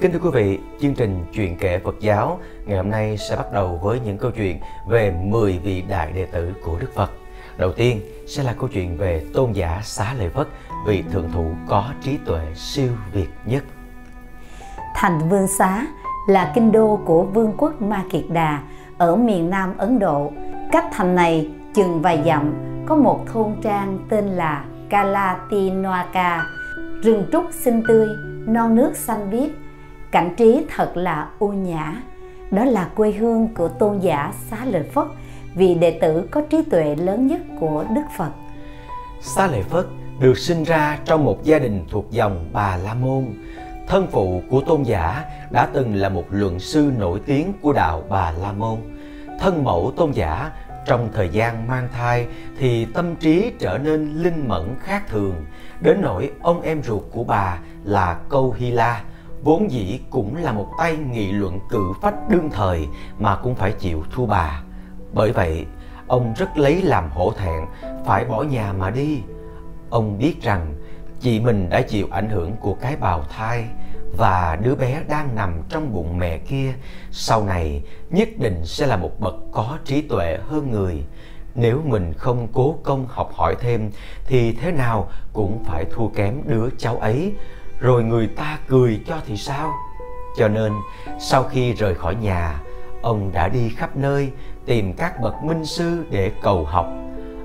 Kính thưa quý vị, chương trình Chuyện kể Phật giáo ngày hôm nay sẽ bắt đầu với những câu chuyện về 10 vị đại đệ tử của Đức Phật. Đầu tiên sẽ là câu chuyện về tôn giả Xá Lợi Phất, vị thượng thủ có trí tuệ siêu việt nhất. Thành Vương Xá là kinh đô của Vương quốc Ma Kiệt Đà ở miền Nam Ấn Độ. Cách thành này chừng vài dặm có một thôn trang tên là Kalatinoaka, rừng trúc xinh tươi, non nước xanh biếc, cảnh trí thật là u nhã. Đó là quê hương của tôn giả Xá Lợi Phất, vị đệ tử có trí tuệ lớn nhất của Đức Phật. Xá Lợi Phất được sinh ra trong một gia đình thuộc dòng Bà La Môn. Thân phụ của tôn giả đã từng là một luận sư nổi tiếng của đạo Bà La Môn. Thân mẫu tôn giả trong thời gian mang thai thì tâm trí trở nên linh mẫn khác thường, đến nỗi ông em ruột của bà là Câu Hy La, vốn dĩ cũng là một tay nghị luận cự phách đương thời mà cũng phải chịu thua bà. Bởi vậy, ông rất lấy làm hổ thẹn, phải bỏ nhà mà đi. Ông biết rằng chị mình đã chịu ảnh hưởng của cái bào thai và đứa bé đang nằm trong bụng mẹ kia, sau này nhất định sẽ là một bậc có trí tuệ hơn người. Nếu mình không cố công học hỏi thêm, thì thế nào cũng phải thua kém đứa cháu ấy. Rồi người ta cười cho thì sao? Cho nên, sau khi rời khỏi nhà, ông đã đi khắp nơi tìm các bậc minh sư để cầu học.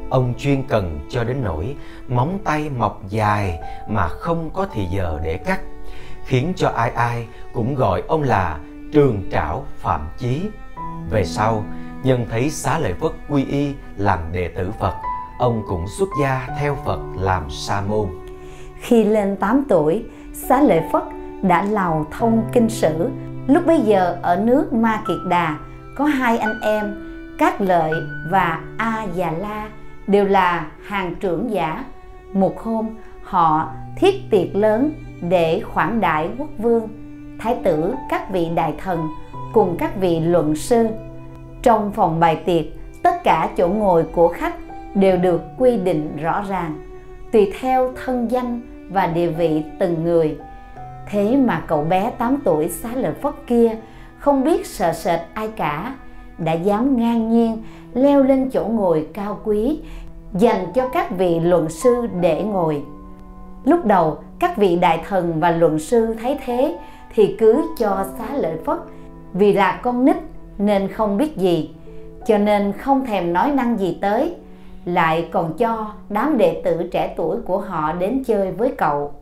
Ông chuyên cần cho đến nỗi móng tay mọc dài mà không có thì giờ để cắt khiến cho ai ai cũng gọi ông là trường trảo phạm chí về sau nhân thấy xá lợi phất quy y làm đệ tử phật ông cũng xuất gia theo phật làm sa môn Khi lên 8 tuổi, Xá Lợi Phất đã lầu thông kinh sử. Lúc bấy giờ ở nước Ma Kiệt Đà có hai anh em, Cát Lợi và A Già La đều là hàng trưởng giả. Một hôm họ thiết tiệc lớn để khoản đại quốc vương, thái tử, các vị đại thần cùng các vị luận sư. Trong phòng bài tiệc, tất cả chỗ ngồi của khách đều được quy định rõ ràng, tùy theo thân danh và địa vị từng người. Thế mà cậu bé 8 tuổi xá lợi phất kia không biết sợ sệt ai cả, đã dám ngang nhiên leo lên chỗ ngồi cao quý dành cho các vị luận sư để ngồi. Lúc đầu, các vị đại thần và luận sư thấy thế thì cứ cho xá lợi phất. Vì là con nít nên không biết gì, cho nên không thèm nói năng gì tới. Lại còn cho đám đệ tử trẻ tuổi của họ đến chơi với cậu.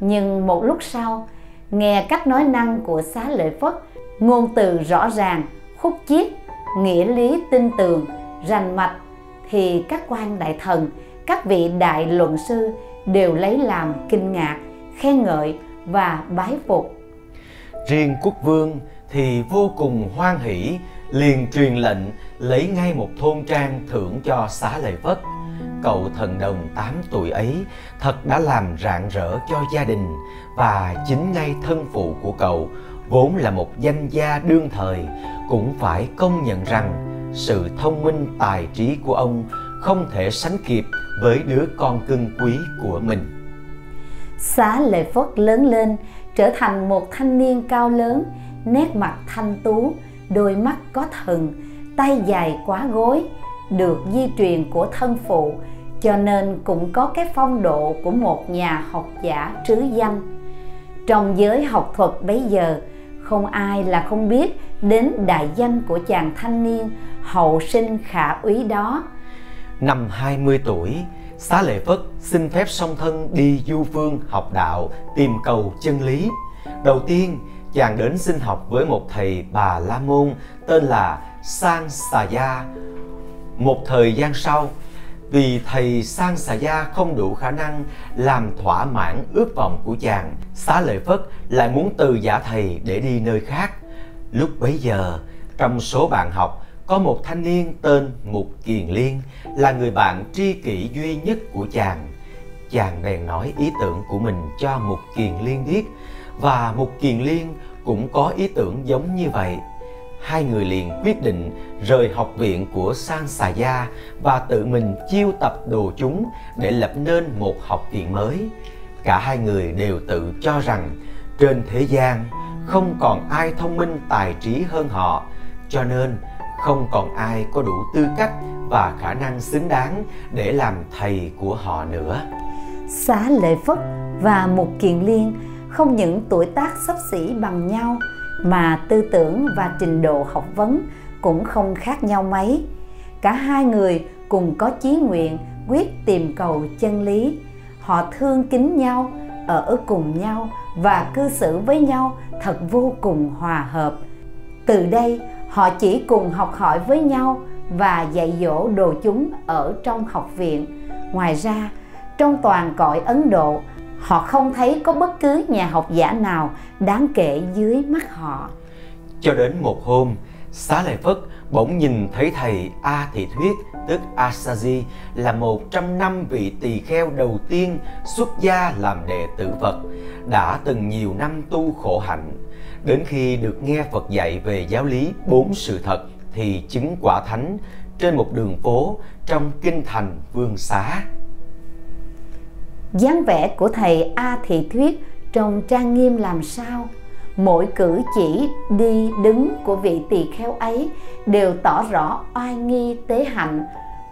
Nhưng một lúc sau, nghe cách nói năng của xá lợi phất, ngôn từ rõ ràng, khúc chiết, nghĩa lý tin tường, rành mạch, thì các quan đại thần, các vị đại luận sư đều lấy làm kinh ngạc, khen ngợi và bái phục. Riêng quốc vương thì vô cùng hoan hỷ, liền truyền lệnh lấy ngay một thôn trang thưởng cho xá lợi phất. Cậu thần đồng 8 tuổi ấy thật đã làm rạng rỡ cho gia đình và chính ngay thân phụ của cậu, vốn là một danh gia đương thời, cũng phải công nhận rằng sự thông minh tài trí của ông không thể sánh kịp với đứa con cưng quý của mình Xá lệ Phất lớn lên trở thành một thanh niên cao lớn, nét mặt thanh tú, đôi mắt có thần, tay dài quá gối, được di truyền của thân phụ, cho nên cũng có cái phong độ của một nhà học giả trứ danh. Trong giới học thuật bấy giờ, không ai là không biết đến đại danh của chàng thanh niên hậu sinh khả úy đó. Năm 20 tuổi, Xá Lợi Phất xin phép song thân đi du phương học đạo tìm cầu chân lý. Đầu tiên, chàng đến xin học với một thầy Bà La Môn tên là Sang Xà Gia. Một thời gian sau, vì thầy Sang Xà Gia không đủ khả năng làm thỏa mãn ước vọng của chàng, Xá Lợi Phất lại muốn từ giả thầy để đi nơi khác. Lúc bấy giờ, trong số bạn học có một thanh niên tên Mục Kiền Liên là người bạn tri kỷ duy nhất của chàng. Chàng bèn nói ý tưởng của mình cho Mục Kiền Liên biết, và Mục Kiền Liên cũng có ý tưởng giống như vậy. Hai người liền quyết định rời học viện của San Xà Gia và tự mình chiêu tập đồ chúng để lập nên một học viện mới. Cả hai người đều tự cho rằng trên thế gian không còn ai thông minh tài trí hơn họ, cho nên không còn ai có đủ tư cách và khả năng xứng đáng để làm thầy của họ nữa. Xá lệ phất và mục kiền liên không những tuổi tác sắp xỉ bằng nhau, mà tư tưởng và trình độ học vấn cũng không khác nhau mấy. Cả hai người cùng có chí nguyện quyết tìm cầu chân lý. Họ thương kính nhau, ở cùng nhau và cư xử với nhau thật vô cùng hòa hợp. Từ đây họ chỉ cùng học hỏi với nhau và dạy dỗ đồ chúng ở trong học viện. Ngoài ra, trong toàn cõi ấn độ, họ không thấy có bất cứ nhà học giả nào đáng kể dưới mắt họ. Cho đến một hôm, xá lợi phất bỗng nhìn thấy thầy a thị thuyết, tức asaji là một trong năm vị tỳ kheo đầu tiên xuất gia làm đệ tử phật, đã từng nhiều năm tu khổ hạnh đến khi được nghe phật dạy về giáo lý bốn sự thật thì chứng quả thánh trên một đường phố trong kinh thành vương xá. Dáng vẻ của thầy a thị thuyết trông trang nghiêm làm sao? Mỗi cử chỉ, đi, đứng của vị tỳ kheo ấy đều tỏ rõ oai nghi, tế hạnh.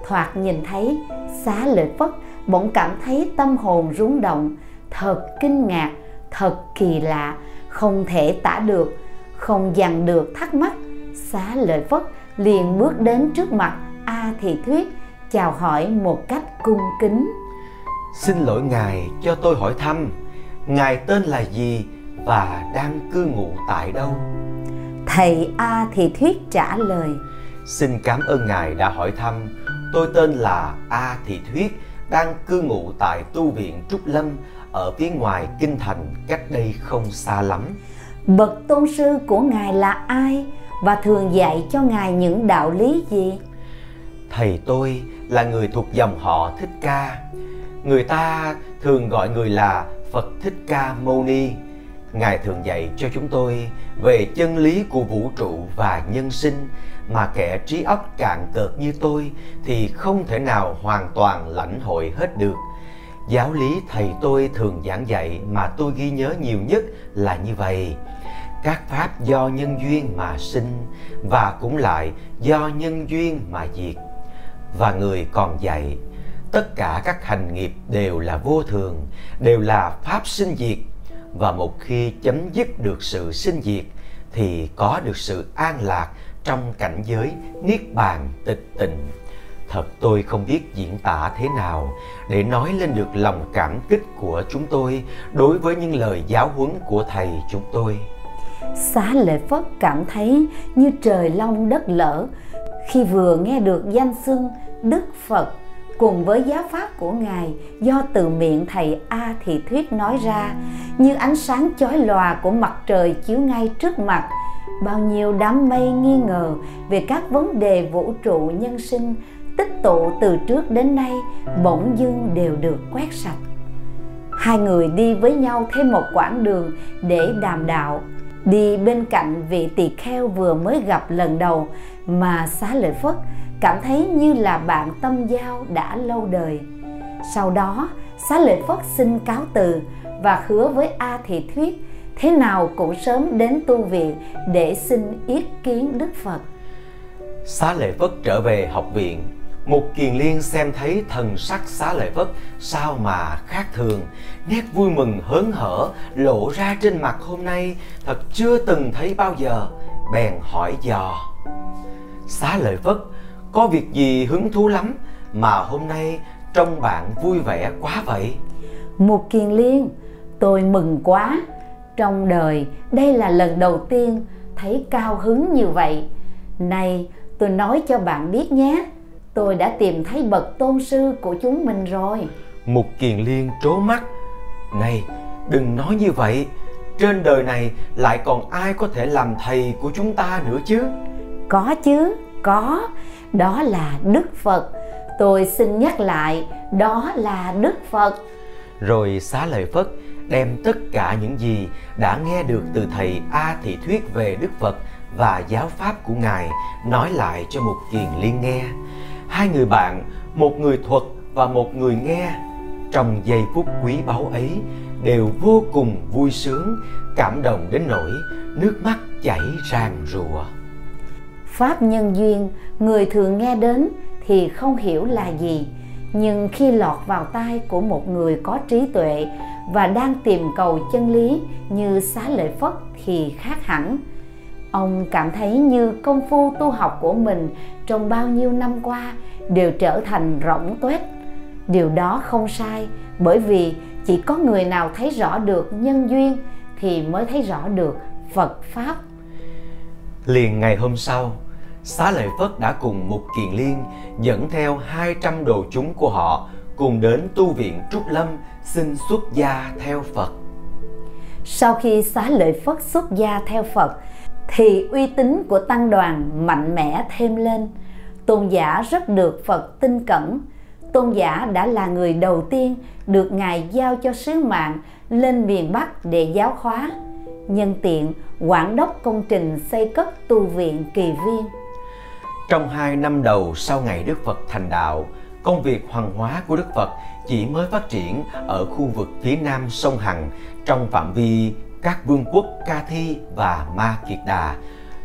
Thoạt nhìn thấy xá lợi phất, bỗng cảm thấy tâm hồn rung động. Thật kinh ngạc, thật kỳ lạ không thể tả được không dằn được thắc mắc xá lợi phất liền bước đến trước mặt a thị thuyết chào hỏi một cách cung kính. Xin lỗi ngài cho tôi hỏi thăm ngài tên là gì và đang cư ngụ tại đâu? Thầy a thị thuyết trả lời. Xin cảm ơn ngài đã hỏi thăm tôi tên là a thị thuyết đang cư ngụ tại tu viện trúc lâm ở phía ngoài kinh thành cách đây không xa lắm. Bậc tôn sư của ngài là ai và thường dạy cho ngài những đạo lý gì? Thầy tôi là người thuộc dòng họ thích ca. Người ta thường gọi người là phật thích ca mâu ni. Ngài thường dạy cho chúng tôi về chân lý của vũ trụ và nhân sinh mà kẻ trí óc cạn cợt như tôi thì không thể nào hoàn toàn lãnh hội hết được giáo lý thầy tôi thường giảng dạy mà tôi ghi nhớ nhiều nhất là như vậy. Các pháp do nhân duyên mà sinh và cũng lại do nhân duyên mà diệt. Và người còn dạy, tất cả các hành nghiệp đều là vô thường, đều là pháp sinh diệt. Và một khi chấm dứt được sự sinh diệt, thì có được sự an lạc trong cảnh giới niết bàn tịch tịnh thật tôi không biết diễn tả thế nào để nói lên được lòng cảm kích của chúng tôi đối với những lời giáo huấn của thầy chúng tôi. Xá lệ phất cảm thấy như trời long đất lở. Khi vừa nghe được danh xưng đức phật cùng với giáo pháp của ngài do từ miệng thầy a thị thuyết nói ra, như ánh sáng chói lòa của mặt trời chiếu ngay trước mặt, bao nhiêu đám mây nghi ngờ về các vấn đề vũ trụ nhân sinh tích tụ từ trước đến nay, bỗng dưng đều được quét sạch. Hai người đi với nhau thêm một quãng đường để đàm đạo. Đi bên cạnh vị tỳ kheo vừa mới gặp lần đầu mà xá lợi phất cảm thấy như là bạn tâm giao đã lâu đời. Sau đó, xá lợi phất xin cáo từ và hứa với a thị thuyết thế nào cũng sớm đến tu viện để xin yết kiến đức phật. Xá lợi phất trở về học viện một kiền liên xem thấy thần sắc xá lợi phất sao mà khác thường. Nét vui mừng, hớn hở, lộ ra trên mặt hôm nay, thật chưa từng thấy bao giờ. Bèn hỏi dò. Xá lợi phất có việc gì hứng thú lắm mà hôm nay trông bạn vui vẻ quá vậy? Một kiền liên, tôi mừng quá. Trong đời, đây là lần đầu tiên thấy cao hứng như vậy. Này, tôi nói cho bạn biết nhé tôi đã tìm thấy bậc tôn sư của chúng mình rồi. Mục Kiền Liên trố mắt. Này đừng nói như vậy. Trên đời này lại còn ai có thể làm thầy của chúng ta nữa chứ? Có chứ, có. Đó là Đức Phật. Tôi xin nhắc lại Đó là Đức Phật. Rồi xá lời Phất đem tất cả những gì đã nghe được từ thầy A Thị Thuyết về Đức Phật và giáo pháp của Ngài nói lại cho Mục Kiền Liên nghe hai người bạn, một người thuật và một người nghe, trong giây phút quý báu ấy đều vô cùng vui sướng, cảm động đến nỗi nước mắt chảy ràng rụa. Pháp nhân duyên, người thường nghe đến thì không hiểu là gì, nhưng khi lọt vào tai của một người có trí tuệ và đang tìm cầu chân lý như xá lợi phất thì khác hẳn ông cảm thấy như công phu tu học của mình trong bao nhiêu năm qua đều trở thành rỗng tuếch. Điều đó không sai bởi vì chỉ có người nào thấy rõ được nhân duyên thì mới thấy rõ được phật pháp. Liền ngày hôm sau xá lợi phất đã cùng một kiền liên dẫn theo 200 đồ chúng của họ cùng đến tu viện trúc lâm xin xuất gia theo phật. Sau khi xá lợi phất xuất gia theo phật thì uy tín của tăng đoàn mạnh mẽ thêm lên. Tôn giả rất được phật tin cẩn. Tôn giả đã là người đầu tiên được ngài giao cho sứ mạng lên miền bắc để giáo hóa. Nhân tiện, quản đốc công trình xây cất tu viện kỳ viên. Trong hai năm đầu sau ngày đức phật thành đạo, công việc hoàng hóa của đức phật chỉ mới phát triển ở khu vực phía nam sông hằng trong phạm vi các vương quốc Ca Thi và Ma Kiệt Đà.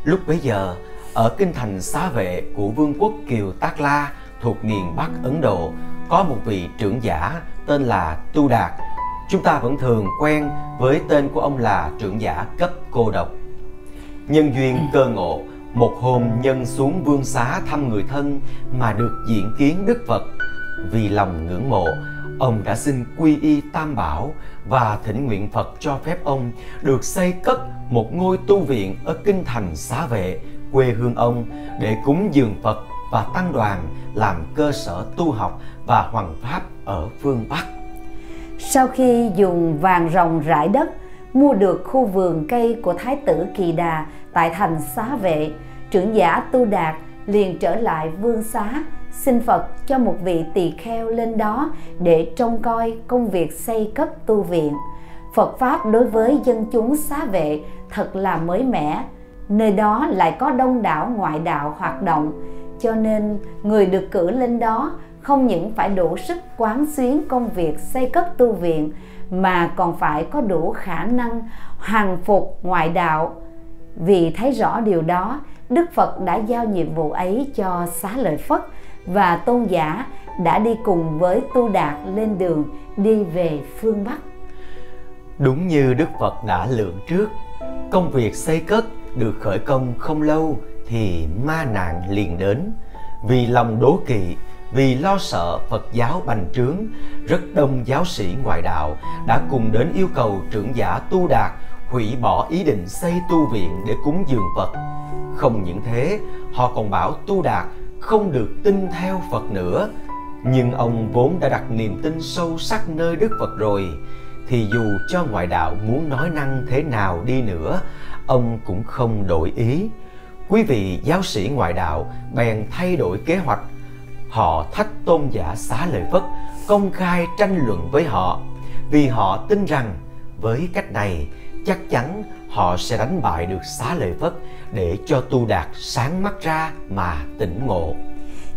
Lúc bấy giờ, ở kinh thành xá vệ của vương quốc Kiều Tác La thuộc miền Bắc Ấn Độ, có một vị trưởng giả tên là Tu Đạt. Chúng ta vẫn thường quen với tên của ông là trưởng giả cấp cô độc. Nhân duyên cơ ngộ, một hôm nhân xuống vương xá thăm người thân mà được diện kiến Đức Phật. Vì lòng ngưỡng mộ, ông đã xin quy y tam bảo và thỉnh nguyện Phật cho phép ông được xây cất một ngôi tu viện ở kinh thành xá vệ, quê hương ông để cúng dường Phật và tăng đoàn làm cơ sở tu học và hoàng pháp ở phương Bắc. Sau khi dùng vàng rồng rải đất mua được khu vườn cây của Thái tử Kỳ Đà tại thành xá vệ, trưởng giả Tu Đạt liền trở lại vương xá xin Phật cho một vị tỳ kheo lên đó để trông coi công việc xây cất tu viện. Phật Pháp đối với dân chúng xá vệ thật là mới mẻ, nơi đó lại có đông đảo ngoại đạo hoạt động, cho nên người được cử lên đó không những phải đủ sức quán xuyến công việc xây cất tu viện mà còn phải có đủ khả năng hàng phục ngoại đạo. Vì thấy rõ điều đó, Đức Phật đã giao nhiệm vụ ấy cho xá lợi Phất và tôn giả đã đi cùng với tu đạt lên đường đi về phương Bắc. Đúng như Đức Phật đã lượng trước, công việc xây cất được khởi công không lâu thì ma nạn liền đến. Vì lòng đố kỵ, vì lo sợ Phật giáo bành trướng, rất đông giáo sĩ ngoại đạo đã cùng đến yêu cầu trưởng giả Tu Đạt hủy bỏ ý định xây tu viện để cúng dường Phật. Không những thế, họ còn bảo Tu Đạt không được tin theo Phật nữa. Nhưng ông vốn đã đặt niềm tin sâu sắc nơi Đức Phật rồi. Thì dù cho ngoại đạo muốn nói năng thế nào đi nữa, ông cũng không đổi ý. Quý vị giáo sĩ ngoại đạo bèn thay đổi kế hoạch. Họ thách tôn giả xá lợi phất, công khai tranh luận với họ. Vì họ tin rằng với cách này, chắc chắn họ sẽ đánh bại được xá lợi phất để cho tu đạt sáng mắt ra mà tỉnh ngộ.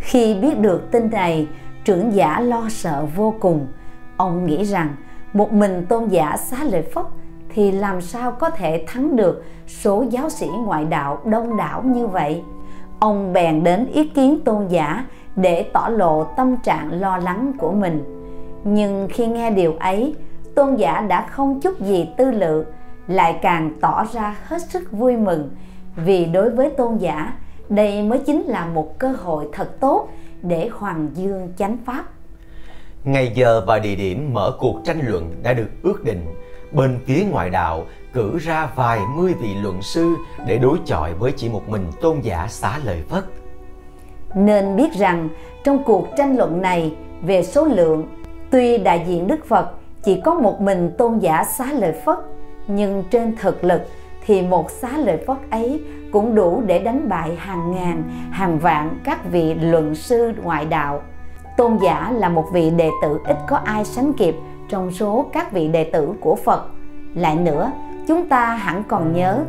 Khi biết được tin này, trưởng giả lo sợ vô cùng. Ông nghĩ rằng một mình tôn giả xá lợi phất thì làm sao có thể thắng được số giáo sĩ ngoại đạo đông đảo như vậy? Ông bèn đến ý kiến tôn giả để tỏ lộ tâm trạng lo lắng của mình. Nhưng khi nghe điều ấy tôn giả đã không chút gì tư lự lại càng tỏ ra hết sức vui mừng. Vì đối với tôn giả đây mới chính là một cơ hội thật tốt để hoàng dương chánh pháp. Ngày giờ và địa điểm mở cuộc tranh luận đã được ước định. Bên phía ngoại đạo cử ra vài mươi vị luận sư để đối chọi với chỉ một mình tôn giả xá lợi phất nên biết rằng trong cuộc tranh luận này về số lượng tuy đại diện đức phật chỉ có một mình tôn giả xá lợi phất nhưng trên thực lực thì một xá lợi phất ấy cũng đủ để đánh bại hàng ngàn, hàng vạn các vị luận sư ngoại đạo. Tôn giả là một vị đệ tử ít có ai sánh kịp trong số các vị đệ tử của Phật. Lại nữa, chúng ta hẳn còn nhớ,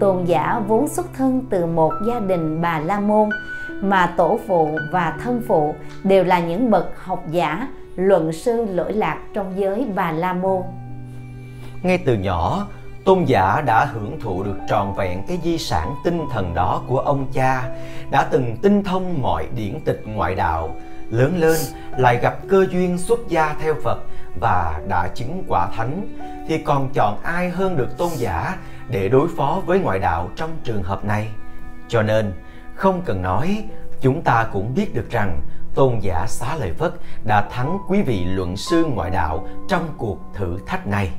tôn giả vốn xuất thân từ một gia đình bà La Môn, mà tổ phụ và thân phụ đều là những bậc học giả, luận sư lỗi lạc trong giới bà La Môn. Ngay từ nhỏ, tôn giả đã hưởng thụ được trọn vẹn cái di sản tinh thần đó của ông cha đã từng tinh thông mọi điển tịch ngoại đạo lớn lên lại gặp cơ duyên xuất gia theo phật và đã chứng quả thánh thì còn chọn ai hơn được tôn giả để đối phó với ngoại đạo trong trường hợp này cho nên không cần nói chúng ta cũng biết được rằng tôn giả xá lợi phất đã thắng quý vị luận sư ngoại đạo trong cuộc thử thách này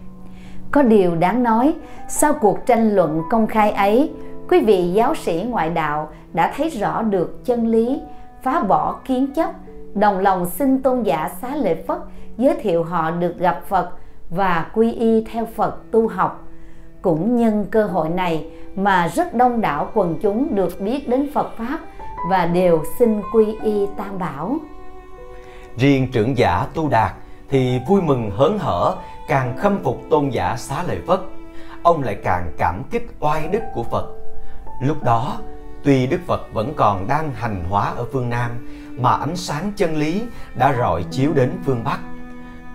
có điều đáng nói, sau cuộc tranh luận công khai ấy, quý vị giáo sĩ ngoại đạo đã thấy rõ được chân lý, phá bỏ kiến chấp, đồng lòng xin tôn giả xá lợi Phất giới thiệu họ được gặp Phật và quy y theo Phật tu học. Cũng nhân cơ hội này mà rất đông đảo quần chúng được biết đến Phật Pháp và đều xin quy y Tam Bảo. Riêng trưởng giả Tu Đạt thì vui mừng hớn hở, càng khâm phục tôn giả xá lợi phất. Ông lại càng cảm kích oai đức của phật. Lúc đó, tuy đức phật vẫn còn đang hành hóa ở phương nam, mà ánh sáng chân lý đã rọi chiếu đến phương bắc.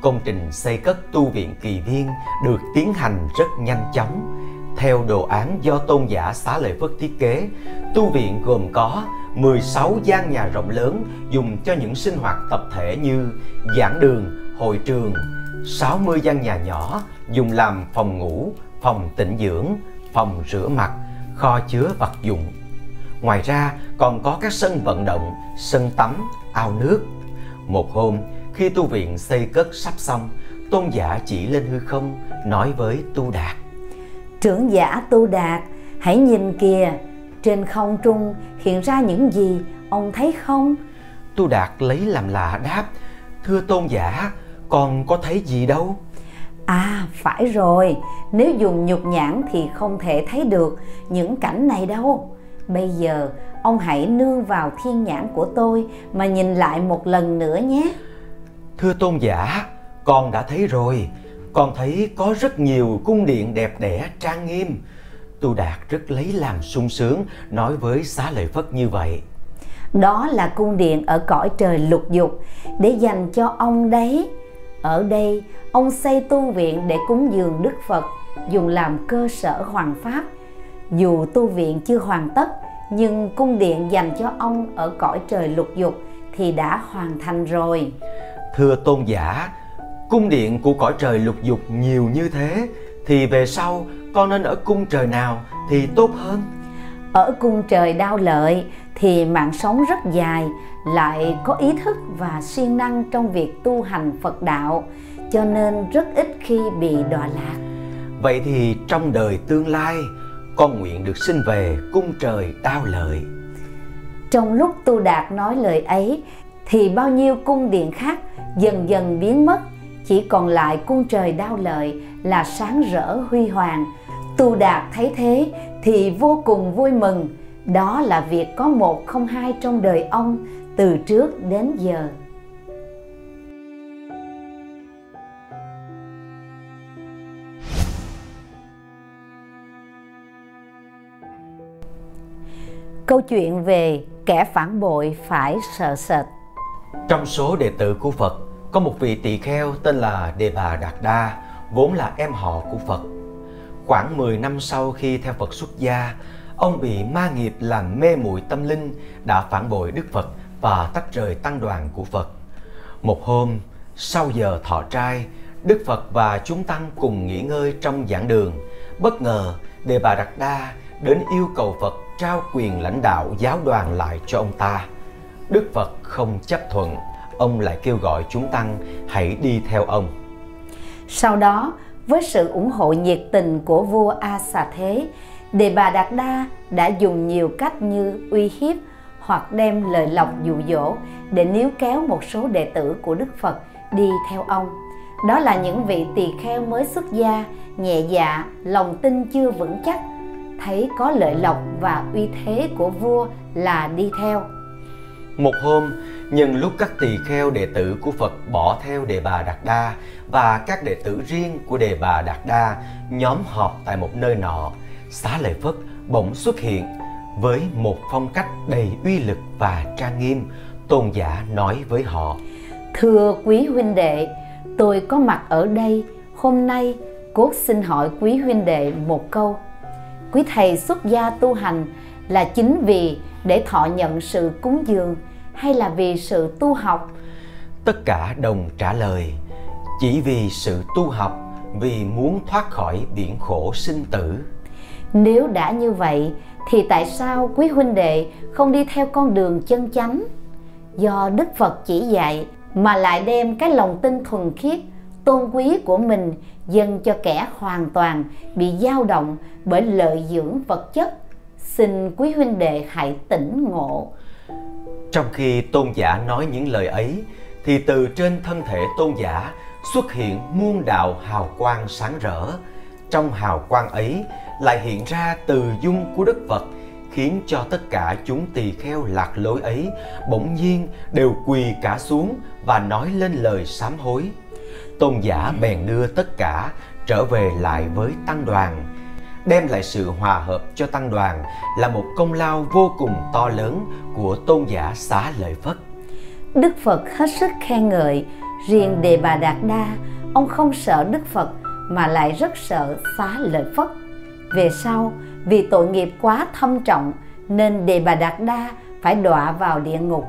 Công trình xây cất tu viện kỳ viên được tiến hành rất nhanh chóng theo đồ án do tôn giả xá lợi phất thiết kế tu viện gồm có 16 gian nhà rộng lớn dùng cho những sinh hoạt tập thể như giảng đường, hội trường, 60 gian nhà nhỏ dùng làm phòng ngủ, phòng tĩnh dưỡng, phòng rửa mặt, kho chứa vật dụng. Ngoài ra còn có các sân vận động, sân tắm, ao nước. Một hôm, khi tu viện xây cất sắp xong, tôn giả chỉ lên hư không nói với tu đạt. Trưởng giả tu đạt, hãy nhìn kìa, trên không trung hiện ra những gì, ông thấy không? Tu đạt lấy làm lạ đáp, thưa tôn giả, con có thấy gì đâu? À phải rồi Nếu dùng nhục nhãn thì không thể thấy được những cảnh này đâu. Bây giờ ông hãy nương vào thiên nhãn của tôi Mà nhìn lại một lần nữa nhé. Thưa tôn giả Con đã thấy rồi Con thấy có rất nhiều cung điện đẹp đẽ trang nghiêm Tu Đạt rất lấy làm sung sướng Nói với xá lợi Phất như vậy Đó là cung điện ở cõi trời lục dục Để dành cho ông đấy ở đây, ông xây tu viện để cúng dường Đức Phật, dùng làm cơ sở hoàng pháp. Dù tu viện chưa hoàn tất, nhưng cung điện dành cho ông ở cõi trời lục dục thì đã hoàn thành rồi. Thưa tôn giả, cung điện của cõi trời lục dục nhiều như thế, thì về sau con nên ở cung trời nào thì tốt hơn? Ở cung trời đau lợi thì mạng sống rất dài, lại có ý thức và siêng năng trong việc tu hành Phật đạo, cho nên rất ít khi bị đọa lạc. Vậy thì trong đời tương lai, con nguyện được sinh về cung trời đao lợi. Trong lúc Tu Đạt nói lời ấy, thì bao nhiêu cung điện khác dần dần biến mất, chỉ còn lại cung trời đao lợi là sáng rỡ huy hoàng. Tu Đạt thấy thế thì vô cùng vui mừng, đó là việc có một không hai trong đời ông từ trước đến giờ. Câu chuyện về kẻ phản bội phải sợ sệt. Trong số đệ tử của phật có một vị tỳ kheo tên là đề bà đạt đa vốn là em họ của phật khoảng 10 năm sau khi theo phật xuất gia ông bị ma nghiệp làm mê muội tâm linh đã phản bội đức phật và tách rời tăng đoàn của Phật. Một hôm, sau giờ thọ trai, Đức Phật và chúng tăng cùng nghỉ ngơi trong giảng đường. Bất ngờ, Đề Bà Đạt Đa đến yêu cầu Phật trao quyền lãnh đạo giáo đoàn lại cho ông ta. Đức Phật không chấp thuận, ông lại kêu gọi chúng tăng hãy đi theo ông. Sau đó, với sự ủng hộ nhiệt tình của vua A Xà Thế, Đề Bà Đạt Đa đã dùng nhiều cách như uy hiếp, hoặc đem lời lọc dụ dỗ để níu kéo một số đệ tử của Đức Phật đi theo ông. Đó là những vị tỳ kheo mới xuất gia, nhẹ dạ, lòng tin chưa vững chắc, thấy có lợi lộc và uy thế của vua là đi theo. Một hôm, nhân lúc các tỳ kheo đệ tử của Phật bỏ theo Đề Bà Đạt Đa và các đệ tử riêng của Đề Bà Đạt Đa nhóm họp tại một nơi nọ, Xá Lợi Phất bỗng xuất hiện với một phong cách đầy uy lực và trang nghiêm tôn giả nói với họ thưa quý huynh đệ tôi có mặt ở đây hôm nay cốt xin hỏi quý huynh đệ một câu. Quý thầy xuất gia tu hành là chính vì để thọ nhận sự cúng dường hay là vì sự tu học? Tất cả đồng trả lời chỉ vì sự tu học vì muốn thoát khỏi biển khổ sinh tử. Nếu đã như vậy thì tại sao quý huynh đệ không đi theo con đường chân chánh? Do đức phật chỉ dạy mà lại đem cái lòng tin thuần khiết tôn quý của mình dâng cho kẻ hoàn toàn bị dao động bởi lợi dưỡng vật chất. Xin quý huynh đệ hãy tỉnh ngộ trong khi tôn giả nói những lời ấy, thì từ trên thân thể tôn giả xuất hiện muôn đạo hào quang sáng rỡ. Trong hào quang ấy lại hiện ra từ dung của đức phật, khiến cho tất cả chúng tỳ kheo lạc lối ấy bỗng nhiên đều quỳ cả xuống và nói lên lời sám hối. Tôn giả bèn đưa tất cả trở về lại với tăng đoàn đem lại sự hòa hợp cho tăng đoàn là một công lao vô cùng to lớn của tôn giả xá lợi phất. Đức phật hết sức khen ngợi, riêng đề bà đạt đa, ông không sợ đức phật mà lại rất sợ xá lợi phất. Về sau, vì tội nghiệp quá thâm trọng nên đề bà đạt đa phải đọa vào địa ngục.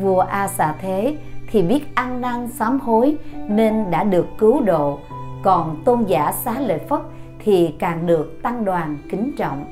Vua a xà thế thì biết ăn năn sám hối nên đã được cứu độ, còn tôn giả xá lợi phất thì càng được tăng đoàn kính trọng.